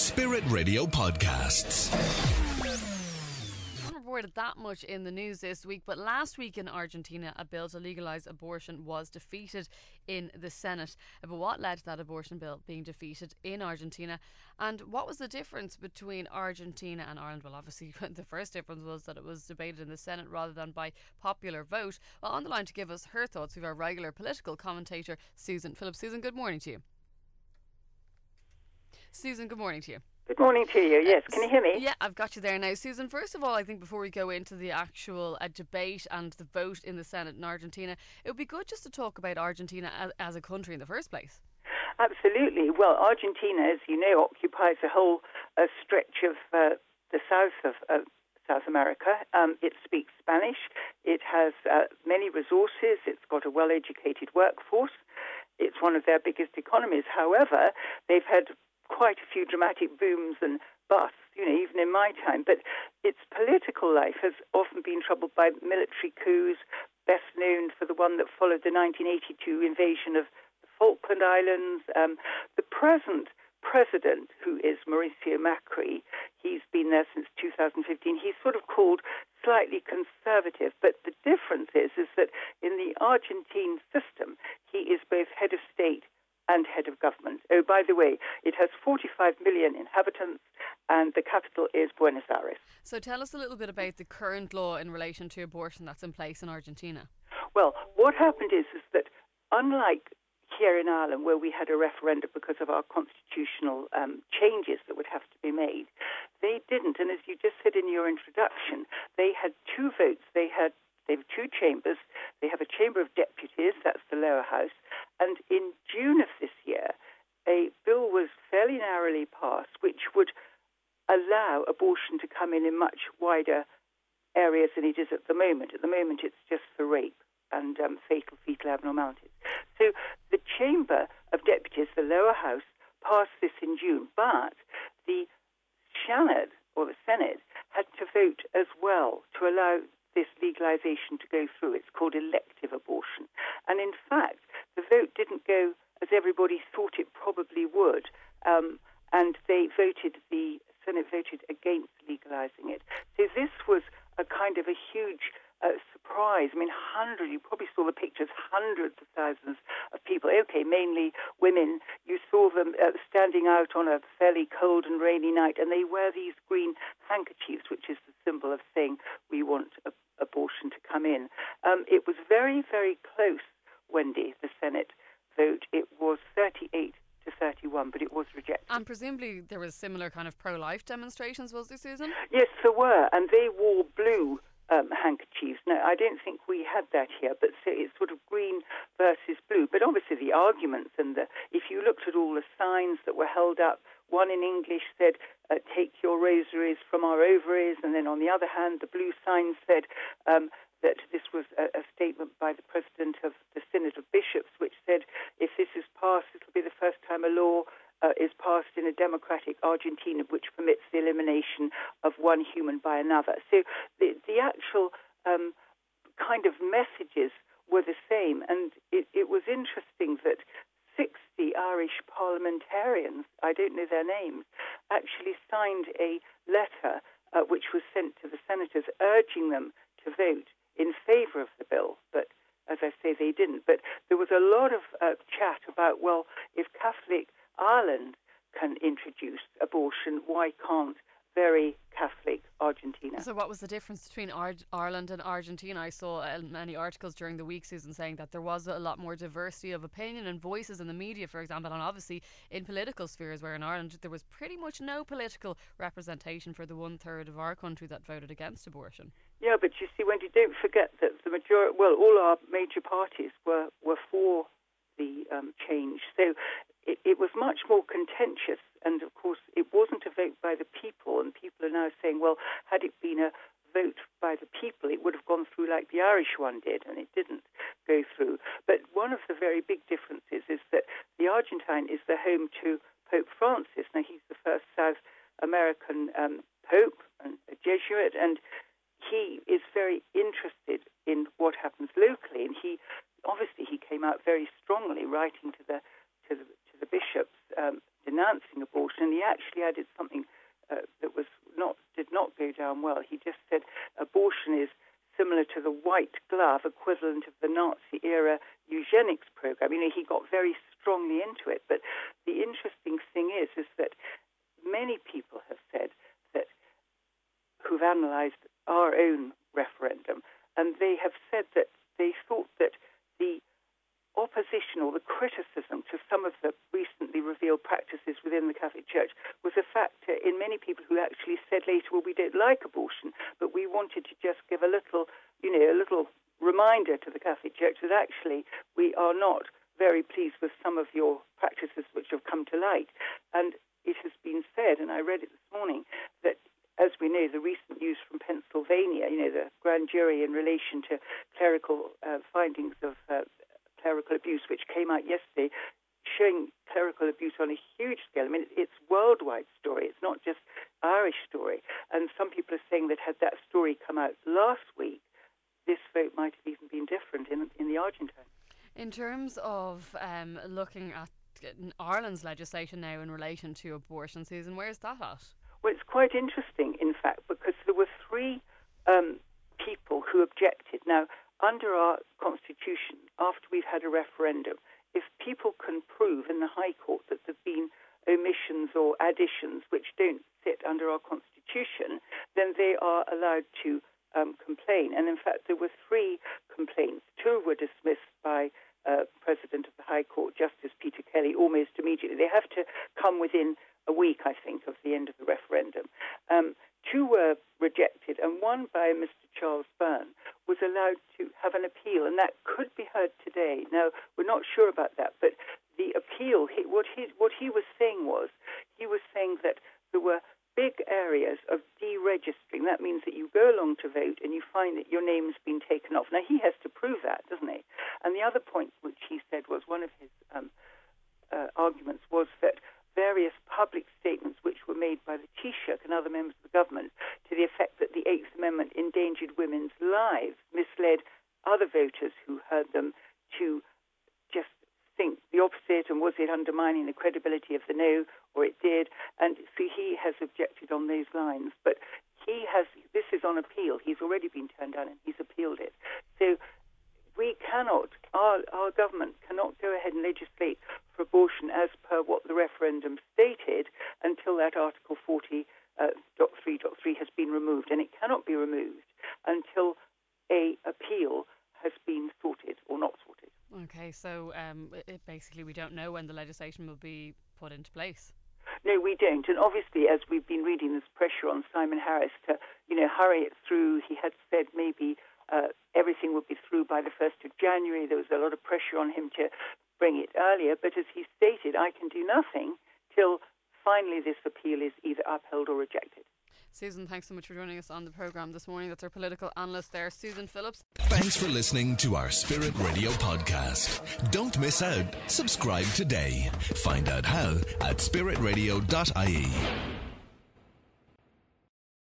Spirit Radio Podcasts. Not reported that much in the news this week, but last week in Argentina, a bill to legalise abortion was defeated in the Senate. Uh, but what led to that abortion bill being defeated in Argentina? And what was the difference between Argentina and Ireland? Well, obviously, the first difference was that it was debated in the Senate rather than by popular vote. Well, on the line to give us her thoughts, we have our regular political commentator, Susan Phillips. Susan, good morning to you. Susan, good morning to you. Good morning to you. Yes, can you hear me? Yeah, I've got you there now. Susan, first of all, I think before we go into the actual uh, debate and the vote in the Senate in Argentina, it would be good just to talk about Argentina as, as a country in the first place. Absolutely. Well, Argentina, as you know, occupies a whole uh, stretch of uh, the south of uh, South America. Um, it speaks Spanish. It has uh, many resources. It's got a well educated workforce. It's one of their biggest economies. However, they've had quite a few dramatic booms and busts, you know, even in my time. But its political life has often been troubled by military coups, best known for the one that followed the 1982 invasion of the Falkland Islands. Um, the present president, who is Mauricio Macri, he's been there since 2015. He's sort of called slightly conservative, but the difference is is that in the Argentine system, he is both head of state and head of government. Oh, by the way, it has 45 million inhabitants and the capital is Buenos Aires. So tell us a little bit about the current law in relation to abortion that's in place in Argentina. Well, what happened is, is that unlike here in Ireland, where we had a referendum because of our constitutional um, changes that would have to be made, they didn't. And as you just said in your introduction, they had two votes. They had they have two chambers. They have a chamber of deputies, that's the lower house, and in June of this year, a bill fairly narrowly passed which would allow abortion to come in in much wider areas than it is at the moment. At the moment, it's just for rape and um, fatal fetal abnormalities. So the Chamber of Deputies, the lower house, passed this in June, but the Senate or the Senate had to vote as well to allow this legalization to go through. It's called elective abortion. And in fact, the vote didn't go as everybody thought it probably would. Um, and they voted, the Senate voted against legalizing it. So this was a kind of a huge uh, surprise. I mean, hundreds, you probably saw the pictures, hundreds of thousands of people. Okay, mainly women. You saw them uh, standing out on a fairly cold and rainy night, and they wear these green handkerchiefs, which is the symbol of saying we want a, abortion to come in. Um, it was very, very close, Wendy, the Senate vote. It was 38 31, but it was rejected. And presumably there was similar kind of pro-life demonstrations, was there, Susan? Yes, there were, and they wore blue um, handkerchiefs. Now, I don't think we had that here, but so it's sort of green versus blue. But obviously, the arguments and the if you looked at all the signs that were held up, one in English said, uh, "Take your rosaries from our ovaries," and then on the other hand, the blue sign said. Um, that this was a, a, statement by the president of the Synod of Bishops, which said, if this is passed, it will be the first time a law uh, is passed in a democratic Argentina which permits the elimination of one human by another. So the, the actual um, kind of messages were the same. And it, it was interesting that 60 Irish parliamentarians, I don't know their names, actually signed a letter uh, which was sent to the senators urging them to vote in favour of the bill. But as I say, they didn't. But there was a lot of uh, chat about, well, if Catholic Ireland can introduce abortion, why can't very Catholic Argentina. So, what was the difference between Ar- Ireland and Argentina? I saw uh, many articles during the week, Susan, saying that there was a lot more diversity of opinion and voices in the media, for example, and obviously in political spheres, where in Ireland there was pretty much no political representation for the one third of our country that voted against abortion. Yeah, but you see, Wendy, don't forget that the majority, well, all our major parties were, were for the um, change. So it, it was much more contentious. And of course, it wasn't a vote by the people. And people are now saying, well, had it been a vote by the people, it would have gone through like the Irish one did, and it didn't go through. But one of the very big differences is that the Argentine is the home to Pope Francis. Now, he's the first South American um, Pope and a Jesuit, and he is very interested in what happens locally. And he obviously he came out very strongly, writing to the to the, to the bishops um, denouncing abortion, and he added something uh, that was not did not go down well. He just said abortion is similar to the white glove equivalent of the Nazi era eugenics program. You know, he got very strongly into it. But the interesting thing is, is that many people have said that who've analysed our own referendum, and they have said that they thought that the opposition or the criticism to some of the recently revealed practices within the Catholic Church was a factor in many people who actually said later, well, we don't like abortion, but we wanted to just give a little, you know, a little reminder to the Catholic Church that actually we are not very pleased with some of your practices which have come to light. And it has been said, and I read it this morning, that as we know, the recent news from Pennsylvania, you know, the grand jury in relation to clerical uh, findings of uh, clerical abuse, which came out yesterday, showing clerical abuse on a huge scale. I mean, it's worldwide story. It's not just Irish story. And some people are saying that had that story come out last week, this vote might have even been different in terms of um, looking at Ireland's legislation now in relation to abortion, Susan, where's that at? Well, it's quite interesting, in fact, because there were three um, people who objected. Now, under our constitution, after we've had a referendum, if people can prove in the High Court that there have been omissions or additions which don't sit under our constitution, then they are allowed to um, complain. And in fact, there were three complaints. Two were dismissed by uh, President of the High Court, Justice Peter Kelly, almost immediately. They have to come within a week, I think, of the end of the referendum. Um, two were rejected, and one by Mr. Charles Byrne was allowed to have an appeal, and that could be heard today. Now, we're not sure about that, but the appeal, he, what, he, what he was saying was, he was saying that there were big areas of deregistering. That means that you go along to vote and you find that your name's been taken off. Now, he has to prove that, doesn't he? And the other point which he said was one of his um, uh, arguments was that various public statements which were made by the Taoiseach and other members of the government to the effect that the Eighth Amendment endangered women's lives misled other voters who heard them to just think the opposite and was it undermining the credibility of the no or it did? And so he has objected on those lines. But he has this is on appeal. He's already been turned down and he's appealed it. So we cannot our our government cannot go ahead and legislate for abortion as per what the referendum stated until that Article 40.3.3 uh, has been removed, and it cannot be removed until a appeal has been sorted or not sorted. So um, it, basically we don't know when the legislation will be put into place. No, we don't. And obviously, as we've been reading, there's pressure on Simon Harris to, you know, hurry it through. He had said maybe uh, everything would be through by the 1st of January. There was a lot of pressure on him to bring it earlier, but as he stated, I can do nothing till finally this appeal is either upheld or rejected. Susan, thanks so much for joining us on the programme this morning. That's our political analyst there, Susan Phillips. Thanks for listening to our Spirit Radio podcast. Don't miss out. Subscribe today. Find out how at spiritradio.ie.